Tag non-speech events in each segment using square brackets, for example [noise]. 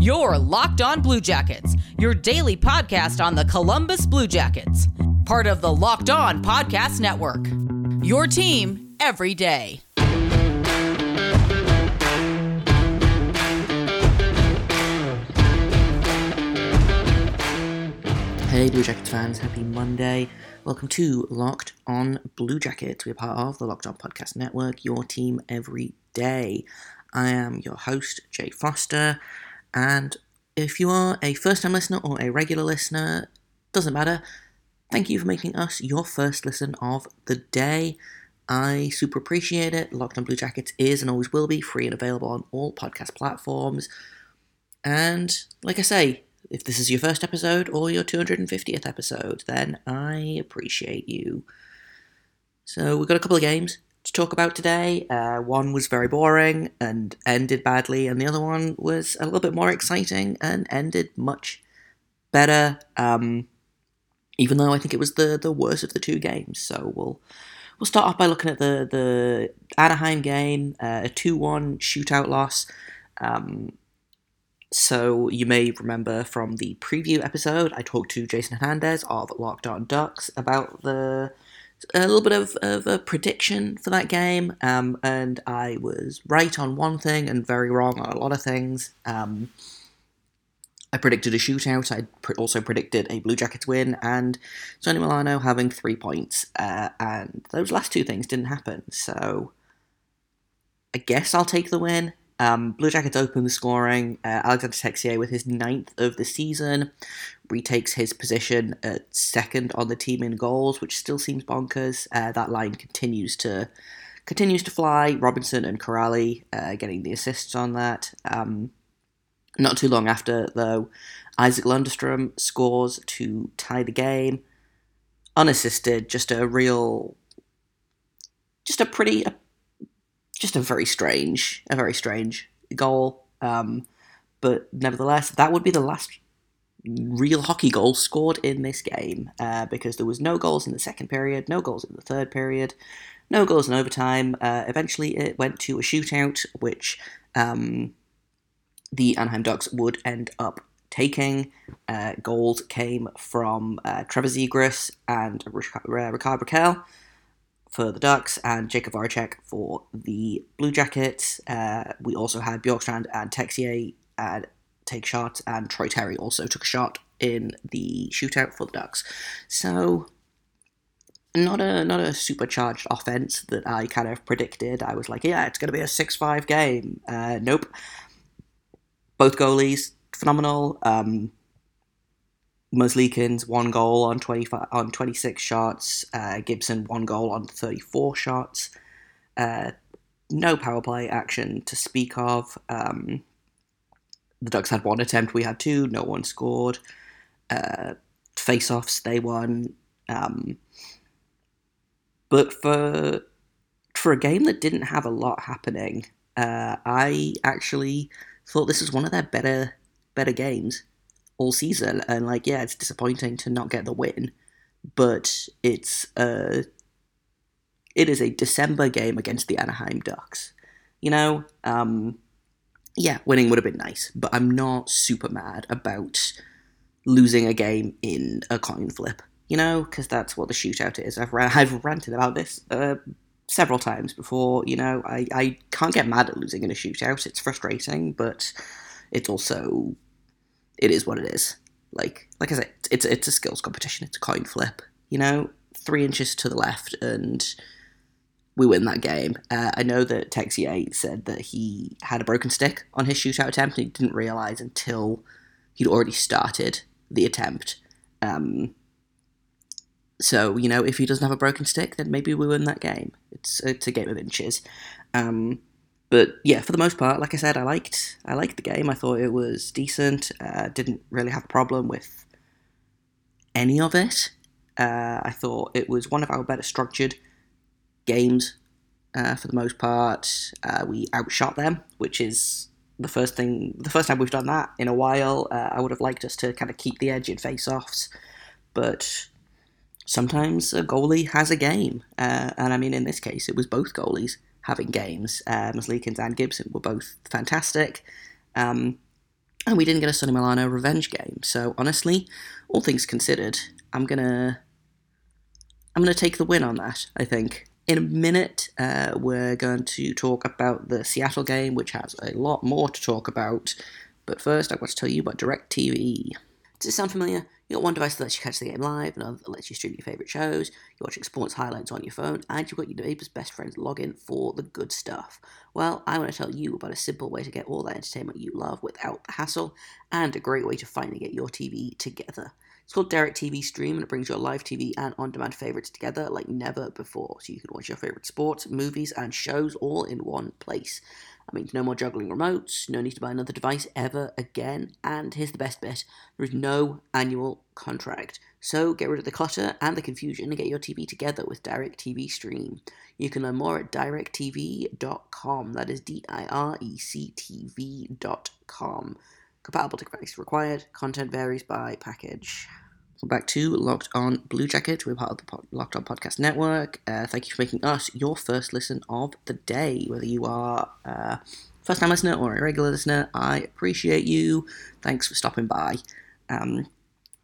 Your Locked On Blue Jackets, your daily podcast on the Columbus Blue Jackets, part of the Locked On Podcast Network. Your team every day. Hey Blue Jackets fans, happy Monday. Welcome to Locked On Blue Jackets. We're part of the Locked On Podcast Network, your team every day. I am your host, Jay Foster, and if you are a first time listener or a regular listener, doesn't matter. Thank you for making us your first listen of the day. I super appreciate it. Locked on Blue Jackets is and always will be free and available on all podcast platforms. And like I say, if this is your first episode or your 250th episode, then I appreciate you. So we've got a couple of games to talk about today. Uh, one was very boring and ended badly, and the other one was a little bit more exciting and ended much better. Um, even though I think it was the the worst of the two games. So we'll we'll start off by looking at the the Anaheim game, uh, a two one shootout loss. Um, so you may remember from the preview episode, I talked to Jason Hernandez of Locked On Ducks about the a little bit of, of a prediction for that game, um, and I was right on one thing and very wrong on a lot of things. Um, I predicted a shootout. I also predicted a Blue Jackets win and Sonny Milano having three points, uh, and those last two things didn't happen. So I guess I'll take the win. Um, Blue Jackets open the scoring. Uh, Alexander Texier, with his ninth of the season, retakes his position at second on the team in goals, which still seems bonkers. Uh, that line continues to continues to fly. Robinson and Kuraly uh, getting the assists on that. Um, not too long after, though, Isaac Lundstrom scores to tie the game, unassisted. Just a real, just a pretty, a, just a very strange, a very strange goal. Um, but nevertheless, that would be the last real hockey goals scored in this game uh, because there was no goals in the second period, no goals in the third period, no goals in overtime. Uh, eventually, it went to a shootout, which um, the Anaheim Ducks would end up taking. Uh, goals came from uh, Trevor Zegras and Rickard Rakell for the Ducks and Jakub Voracek for the Blue Jackets. Uh, we also had Bjorkstrand and Texier uh, take shots, and Troy Terry also took a shot in the shootout for the Ducks. So not a not a supercharged offense that I kind of predicted. I was like, yeah, it's going to be a six five game. Uh, nope. Both goalies phenomenal. Um, Merzlikins one goal on twenty five on twenty six shots. Uh, Gibson one goal on thirty four shots. Uh, no power play action to speak of. Um, the Ducks had one attempt, we had two, no one scored. Uh, face offs, they won. Um, but for for a game that didn't have a lot happening, uh, I actually thought this was one of their better better games all season. And like, yeah, it's disappointing to not get the win, but it's uh, it is a December game against the Anaheim Ducks. You know, um, yeah, winning would have been nice, but I'm not super mad about losing a game in a coin flip. You know, because that's what the shootout is. I've I've ranted about this uh, several times before. You know, I, I can't get mad at losing in a shootout. It's frustrating, but it's also it is what it is. Like like I said, it's it's a skills competition. It's a coin flip. You know, three inches to the left and we win that game. Uh, I know that Texier said that he had a broken stick on his shootout attempt and he didn't realize until he'd already started the attempt. Um, so you know, if he doesn't have a broken stick, then maybe we win that game. It's it's a game of inches. Um, but yeah, for the most part, like I said, I liked I liked the game. I thought it was decent. Uh, didn't really have a problem with any of it. Uh, I thought it was one of our better structured games uh, for the most part. Uh, we outshot them, which is the first thing, the first time we've done that in a while. Uh, I would have liked us to kind of keep the edge in face-offs, but sometimes a goalie has a game, uh, and I mean in this case it was both goalies having games. Uh, Merzlikins and Gibson were both fantastic. Um, and we didn't get a Sonny Milano revenge game. So honestly, all things considered, I'm gonna I'm gonna take the win on that. I think. In a minute, uh, we're going to talk about the Seattle game, which has a lot more to talk about. But first, I want to tell you about DirecTV. Does it sound familiar? You got one device that lets you catch the game live, another that lets you stream your favourite shows, you're watching sports highlights on your phone, and you've got your neighbour's best friend's login for the good stuff. Well, I want to tell you about a simple way to get all that entertainment you love without the hassle, and a great way to finally get your TV together. It's called DirecTV Stream, and it brings your live TV and on-demand favorites together like never before. So you can watch your favorite sports, movies, and shows all in one place. That means no more juggling remotes, no need to buy another device ever again, and here's the best bit there is no annual contract. So get rid of the clutter and the confusion and get your TV together with DirecTV Stream. You can learn more at directv.com. That is D I R E C T V.com. Compatible device required. Content varies by package. Welcome back to Locked On Blue Jacket. We're part of the Pod- Locked On Podcast Network. Uh, thank you for making us your first listen of the day. Whether you are a first time listener or a regular listener, I appreciate you. Thanks for stopping by. Um,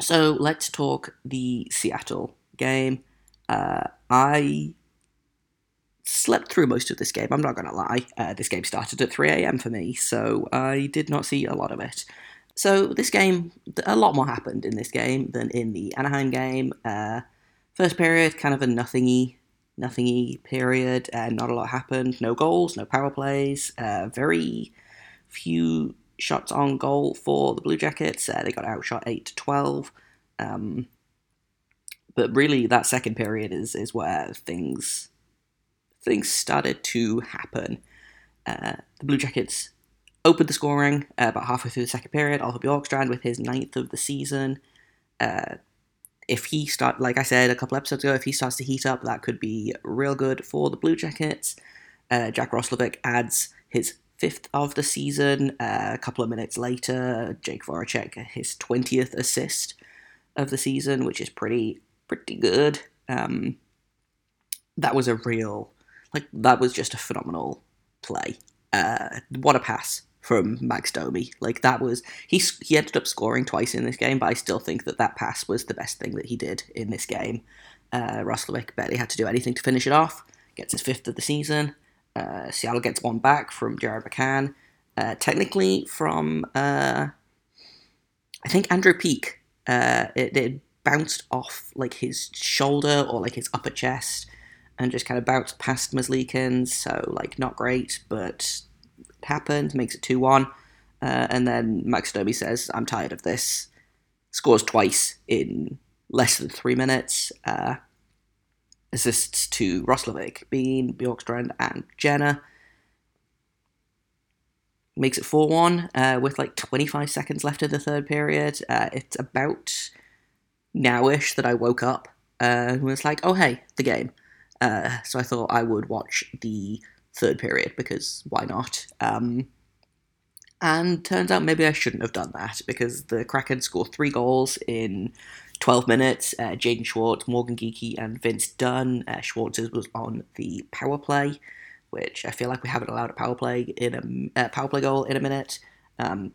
so let's talk the Seattle game. Uh, I slept through most of this game. I'm not going to lie. Uh, this game started at 3 a.m. for me, so I did not see a lot of it. So this game, a lot more happened in this game than in the Anaheim game. Uh, first period, kind of a nothingy, nothingy period. Uh, not a lot happened. No goals, no power plays. Uh, very few shots on goal for the Blue Jackets. Uh, they got outshot eight to twelve. Um, but really, that second period is is where things things started to happen. Uh, the Blue Jackets opened the scoring uh, about halfway through the second period. Arthur Bjorkstrand with his ninth of the season. Uh, if he start, like I said a couple episodes ago, if he starts to heat up, that could be real good for the Blue Jackets. Uh, Jack Roslovic adds his fifth of the season. Uh, a couple of minutes later, Jake Voracek his twentieth assist of the season, which is pretty pretty good. Um, that was a real like that was just a phenomenal play. Uh, what a pass from Max Domi. Like that was he he ended up scoring twice in this game, but I still think that that pass was the best thing that he did in this game. Uh, Roslovic barely had to do anything to finish it off. Gets his fifth of the season. Uh, Seattle gets one back from Jared McCann. Uh, technically from uh, I think Andrew Peak. Uh, it, it bounced off like his shoulder or like his upper chest and just kind of bounced past Merzlikins. So like not great, but it happened. Makes it two one, uh, and then Max Domi says, "I'm tired of this." Scores twice in less than three minutes. Uh, assists to Roslovic, Bean, Bjorkstrand, and Jenner. Makes it 4 1 uh, with like 25 seconds left in the third period. Uh, it's about nowish that I woke up uh, and was like, oh, hey, the game. Uh, so I thought I would watch the third period because why not? Um, and turns out maybe I shouldn't have done that because the Kraken scored three goals in 12 minutes. Uh, Jaden Schwartz, Morgan Geekie, and Vince Dunn. Uh, Schwartz's was on the power play, which I feel like we haven't allowed a power play in a uh, power play goal in a minute. Um,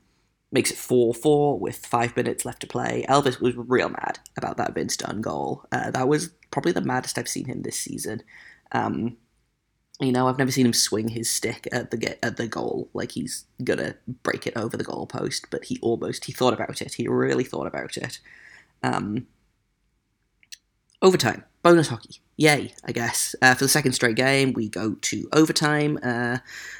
makes it 4 4 with five minutes left to play. Elvis was real mad about that Vince Dunn goal. Uh, that was probably the maddest I've seen him this season. Um, you know, I've never seen him swing his stick at the get at the goal like he's gonna break it over the goal post, but he almost he thought about it. He really thought about it. Um, overtime, bonus hockey, yay! I guess uh, for the second straight game we go to overtime. Uh,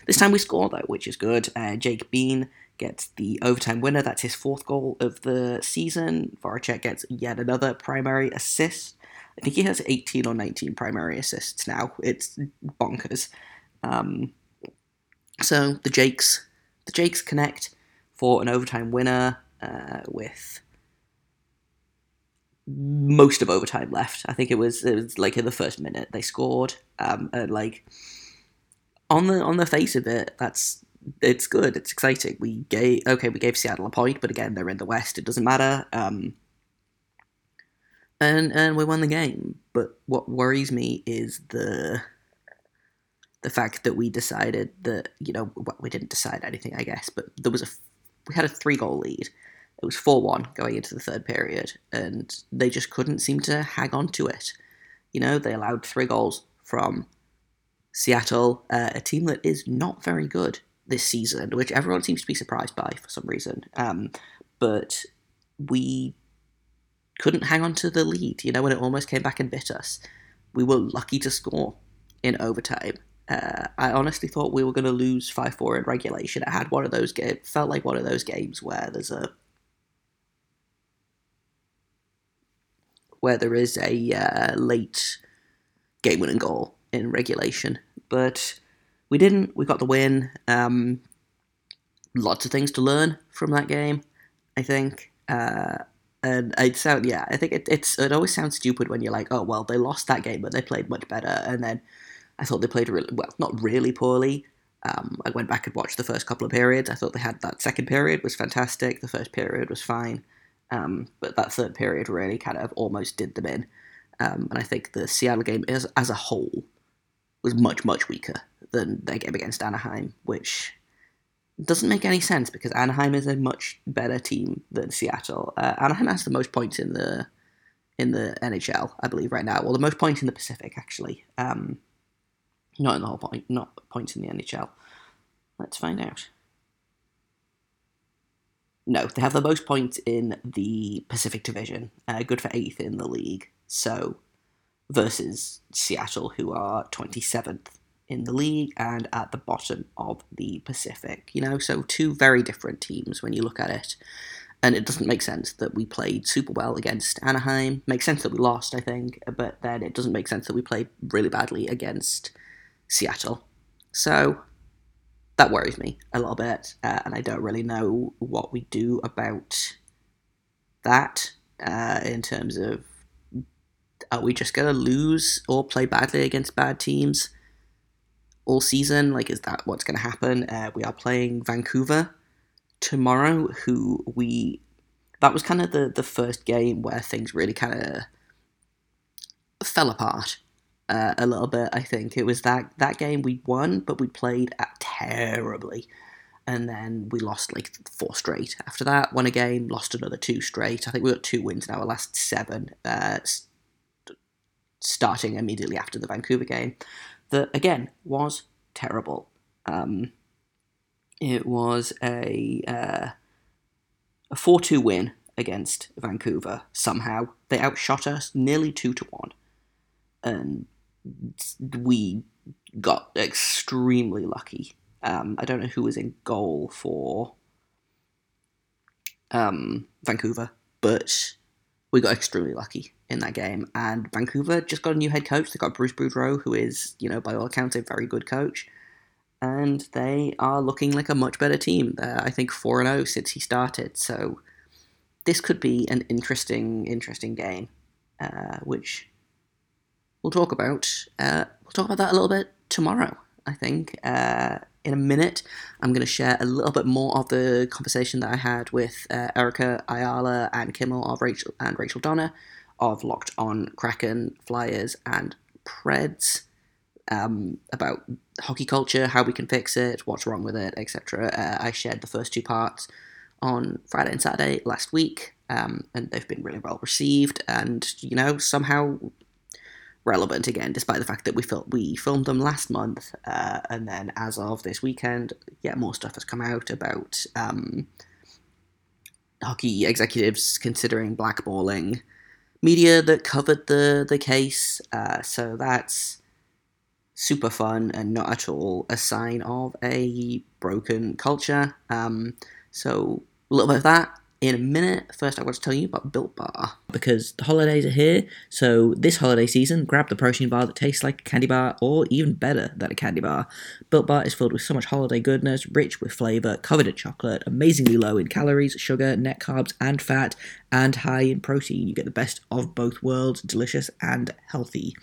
this time we score though, which is good. Uh, Jake Bean gets the overtime winner. That's his fourth goal of the season. Voracek gets yet another primary assist. I think he has 18 or 19 primary assists now. It's bonkers. Um, so the Jakes, the Jakes connect for an overtime winner uh, with most of overtime left. I think it was it was like in the first minute they scored. Um, and like on the on the face of it, that's it's good. It's exciting. We gave okay, we gave Seattle a point, but again, they're in the West. It doesn't matter. Um, and and we won the game. But what worries me is the the fact that we decided that you know we didn't decide anything, I guess, but there was a we had a three goal lead. It was 4 1 going into the third period, and they just couldn't seem to hang on to it. You know, they allowed three goals from Seattle, uh, a team that is not very good this season, which everyone seems to be surprised by for some reason. Um, but we couldn't hang on to the lead, you know, when it almost came back and bit us. We were lucky to score in overtime. Uh, I honestly thought we were going to lose 5 4 in regulation. It had one of those games, felt like one of those games where there's a. where there is a uh, late game winning goal in regulation. But we didn't. We got the win. Um, lots of things to learn from that game, I think. Uh, and it sound yeah, I think it, it's it always sounds stupid when you're like, oh well, they lost that game, but they played much better. And then I thought they played really well, not really poorly. Um, I went back and watched the first couple of periods. I thought they had that second period was fantastic. The first period was fine, um, but that third period really kind of almost did them in. Um, and I think the Seattle game is as a whole was much much weaker than their game against Anaheim, which doesn't make any sense because Anaheim is a much better team than Seattle. Uh, Anaheim has the most points in the in the NHL, I believe, right now. Well, the most points in the Pacific, actually. Um, not in the whole point, not points in the NHL. Let's find out. No, they have the most points in the Pacific Division, uh, good for eighth in the league. So, versus Seattle, who are 27th in the league and at the bottom of the Pacific. You know, so two very different teams when you look at it. And it doesn't make sense that we played super well against Anaheim. Makes sense that we lost, I think, but then it doesn't make sense that we played really badly against Seattle. So that worries me a little bit, uh, and I don't really know what we do about that uh, in terms of are we just to lose or play badly against bad teams? all season? Like, is that what's to happen? Uh, we are playing Vancouver tomorrow, who we. That was kind of the, the first game where things really kind of fell apart uh, a little bit, I think. It was that, that game we won, but we played terribly. And then we lost like four straight. After that, won a game, lost another two straight. I think we got two wins in our last seven, uh, starting immediately after the Vancouver game that again was terrible. Um, it was a uh, a four two win against Vancouver. Somehow they outshot us nearly two to one, and we got extremely lucky. Um, I don't know who was in goal for um, Vancouver, but we got extremely lucky in that game. And Vancouver just got a new head coach. They got Bruce Boudreau, who is, you know, by all accounts, a very good coach. And they are looking like a much better team. They're, I think, 4 0 since he started. So this could be an interesting, interesting game, uh, which we'll talk about. Uh, we'll talk about that a little bit tomorrow, I think. Uh, in a minute, I'm going to share a little bit more of the conversation that I had with uh, Erica Ayala and Kimmel of Rachel and Rachel Donner of Locked On Kraken, Flyers, and Preds um, about hockey culture, how we can fix it, what's wrong with it, etc. Uh, I shared the first two parts on Friday and Saturday last week, um, and they've been really well received, and you know somehow relevant again, despite the fact that we fil- we filmed them last month, uh, and then as of this weekend, yeah, more stuff has come out about um, hockey executives considering blackballing media that covered the the case. Uh, so that's super fun and not at all a sign of a broken culture. Um, so a little bit of that in a minute. First, I want to tell you about Built Bar. Because the holidays are here, so this holiday season, grab the protein bar that tastes like a candy bar, or even better than a candy bar. Built Bar is filled with so much holiday goodness, rich with flavour, covered in chocolate, amazingly low in calories, sugar, net carbs, and fat, and high in protein. You get the best of both worlds, delicious and healthy.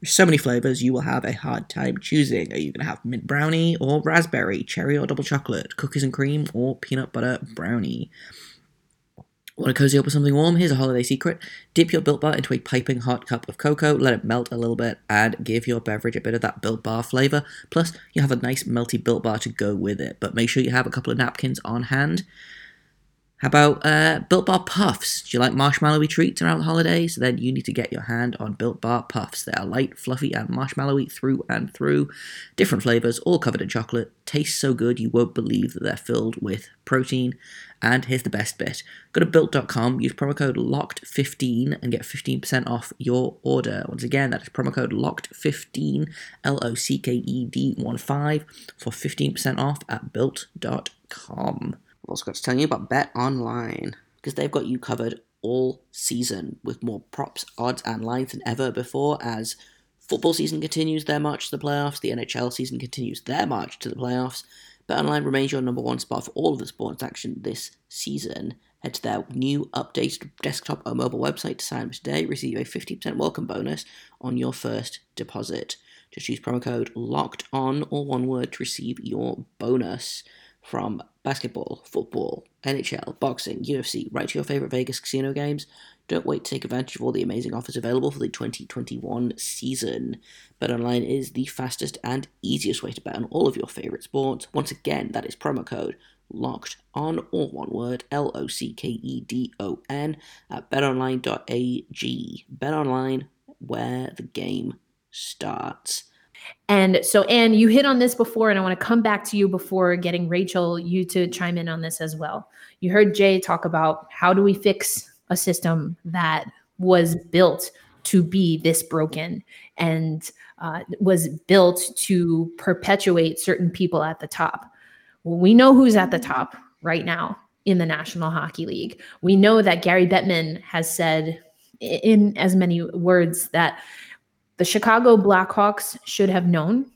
There's so many flavours, you will have a hard time choosing. Are you going to have mint brownie, or raspberry, cherry or double chocolate, cookies and cream, or peanut butter brownie? Want to cozy up with something warm? Here's a holiday secret. Dip your Built Bar into a piping hot cup of cocoa, let it melt a little bit, and give your beverage a bit of that Built Bar flavour. Plus, you have a nice melty Built Bar to go with it, but make sure you have a couple of napkins on hand. How about uh, Built Bar Puffs? Do you like marshmallowy treats around the holidays? Then you need to get your hand on Built Bar Puffs. They are light, fluffy, and marshmallowy through and through. Different flavors, all covered in chocolate. Taste so good you won't believe that they're filled with protein. And here's the best bit go to built.com, use promo code LOCKED15 and get 15% off your order. Once again, that is promo code LOCKED15, L O C K E D 1 5, for 15% off at built.com. I've also got to tell you about BetOnline because they've got you covered all season with more props, odds, and lines than ever before as football season continues their march to the playoffs, the NHL season continues their march to the playoffs. BetOnline remains your number one spot for all of the sports action this season. Head to their new updated desktop or mobile website to sign up today. Receive a 50% welcome bonus on your first deposit. Just use promo code LOCKED ON or one word to receive your bonus from basketball, football, NHL, boxing, UFC, right to your favorite Vegas casino games. Don't wait to take advantage of all the amazing offers available for the 2021 season. BetOnline is the fastest and easiest way to bet on all of your favorite sports. Once again, that is promo code locked on all one word L O C K E D O N at betonline.ag. BetOnline, where the game starts. And so, Anne, you hit on this before, and I want to come back to you before getting Rachel, you to chime in on this as well. You heard Jay talk about how do we fix a system that was built to be this broken and uh, was built to perpetuate certain people at the top. Well, we know who's at the top right now in the National Hockey League. We know that Gary Bettman has said in as many words that the Chicago Blackhawks should have known.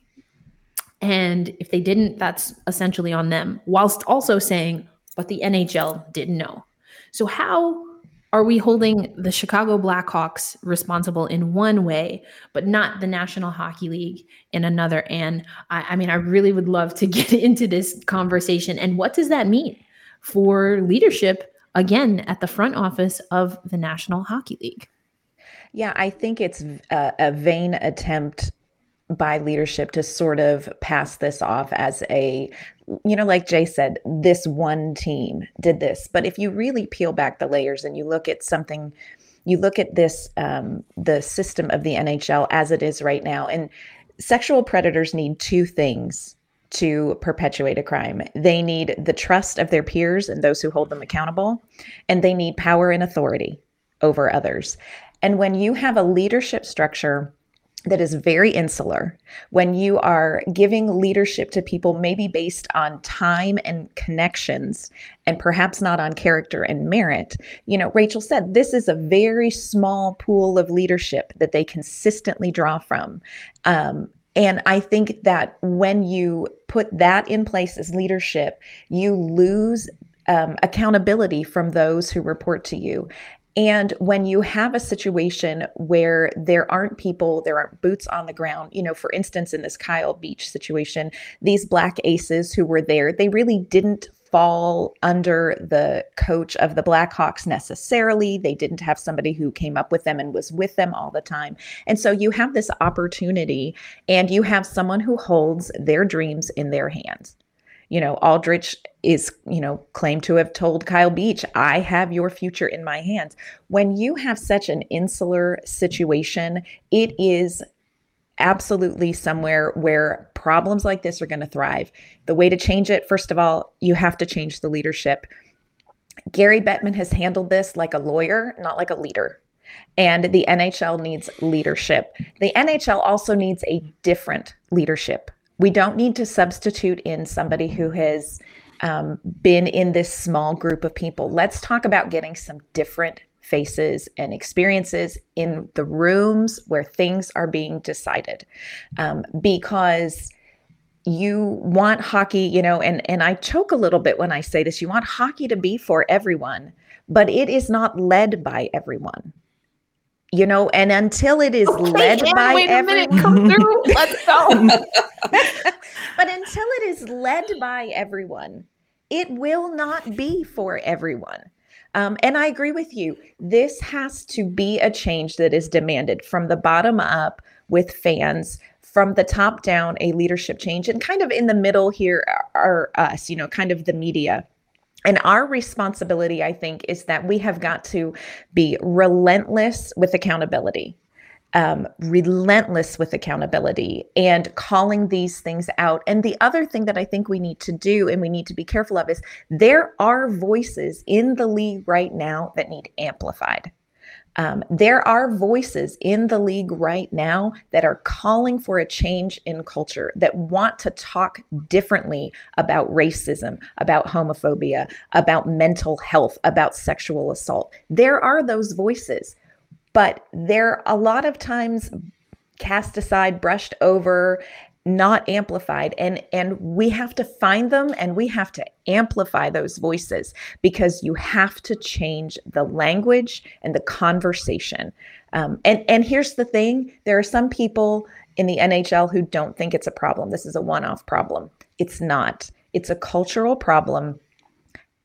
And if they didn't, that's essentially on them, whilst also saying, but the NHL didn't know. So, how are we holding the Chicago Blackhawks responsible in one way, but not the National Hockey League in another? And I, I mean, I really would love to [laughs] get into this conversation. And what does that mean for leadership, again, at the front office of the National Hockey League? Yeah, I think it's a, a vain attempt by leadership to sort of pass this off as a you know like jay said this one team did this. But if you really peel back the layers and you look at something you look at this um, the system of the nhl as it is right now and sexual predators need two things to perpetuate a crime. They need the trust of their peers and those who hold them accountable and they need power and authority over others and when you have a leadership structure that is very insular, when you are giving leadership to people maybe based on time and connections and perhaps not on character and merit, you know, Rachel said this is a very small pool of leadership that they consistently draw from. Um, and I think that when you put that in place as leadership, you lose um, accountability from those who report to you. And when you have a situation where there aren't people, there aren't boots on the ground, you know, for instance, in this Kyle Beach situation, these black aces who were there, they really didn't fall under the coach of the Blackhawks necessarily. They didn't have somebody who came up with them and was with them all the time. And so you have this opportunity and you have someone who holds their dreams in their hands you know, Aldrich is, you know, claimed to have told Kyle Beach, I have your future in my hands. When you have such an insular situation, it is absolutely somewhere where problems like this are going to thrive. The way to change it, first of all, you have to change the leadership. Gary Bettman has handled this like a lawyer, not like a leader. And the NHL needs leadership. The NHL also needs a different leadership we don't need to substitute in somebody who has um, been in this small group of people. Let's talk about getting some different faces and experiences in the rooms where things are being decided um, because you want hockey you know and and i choke a little bit when i say this you want hockey to be for everyone but it is not led by everyone you know, and until it is okay, led yeah, by everyone, minute, come through. [laughs] Let's go. [laughs] but until it is led by everyone, it will not be for everyone. Um, and I agree with you. This has to be a change that is demanded from the bottom up with fans, from the top down, a leadership change, and kind of in the middle here are us, you know, kind of the media and our responsibility, I think, is that we have got to be relentless with accountability um, relentless with accountability and calling these things out. And the other thing that I think we need to do and we need to be careful of is there are voices in the league right now that need amplified. Um, there are voices in the league right now that are calling for a change in culture, that want to talk differently about racism, about homophobia, about mental health, about sexual assault. There are those voices but they're a lot of times cast aside, brushed over, not amplified. And and we have to find them and we have to amplify those voices because you have to change the language and the conversation. Um, and and here's the thing. There are some people in the nhl who don't think it's a problem. This is a one-off problem. It's not. It's a cultural problem.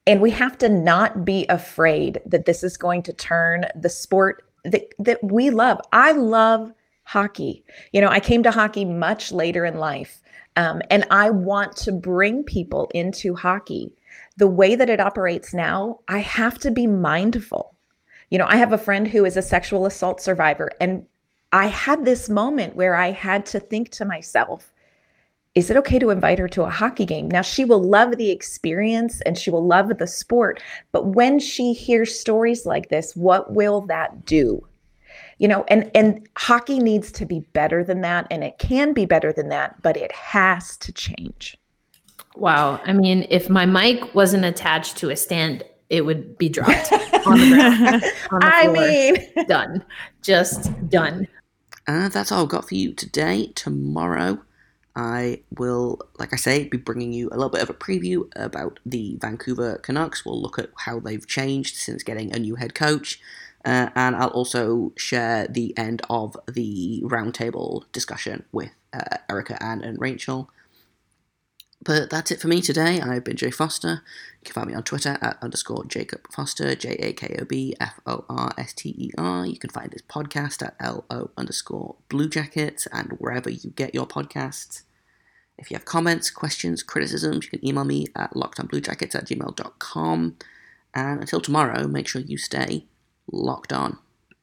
And we have to not be afraid that this is going to turn the sport that that we love. I love hockey. You know, I came to hockey much later in life, um, and I want to bring people into hockey. The way that it operates now, I have to be mindful. You know, I have a friend who is a sexual assault survivor, and I had this moment where I had to think to myself, is it okay to invite her to a hockey game? Now, she will love the experience and she will love the sport. But when she hears stories like this, what will that do? You know, and and hockey needs to be better than that and it can be better than that, but it has to change. Wow. I mean, if my mic wasn't attached to a stand, it would be dropped on the ground. [laughs] On the I mean, done. Just done. And that's all I've got for you today. Tomorrow, I will, like I say, be bringing you a little bit of a preview about the Vancouver Canucks. We'll look at how they've changed since getting a new head coach. Uh, and I'll also share the end of the roundtable discussion with uh, Erica, Ann, and Rachel. But that's it for me today. I've been Jay Foster. You can find me on Twitter at underscore Jacob Foster, J A K O B F O R S T E R. You can find this podcast at L O underscore Blue Jackets and wherever you get your podcasts. If you have comments, questions, criticisms, you can email me at lockdownbluejackets at gmail.com. And until tomorrow, make sure you stay locked on.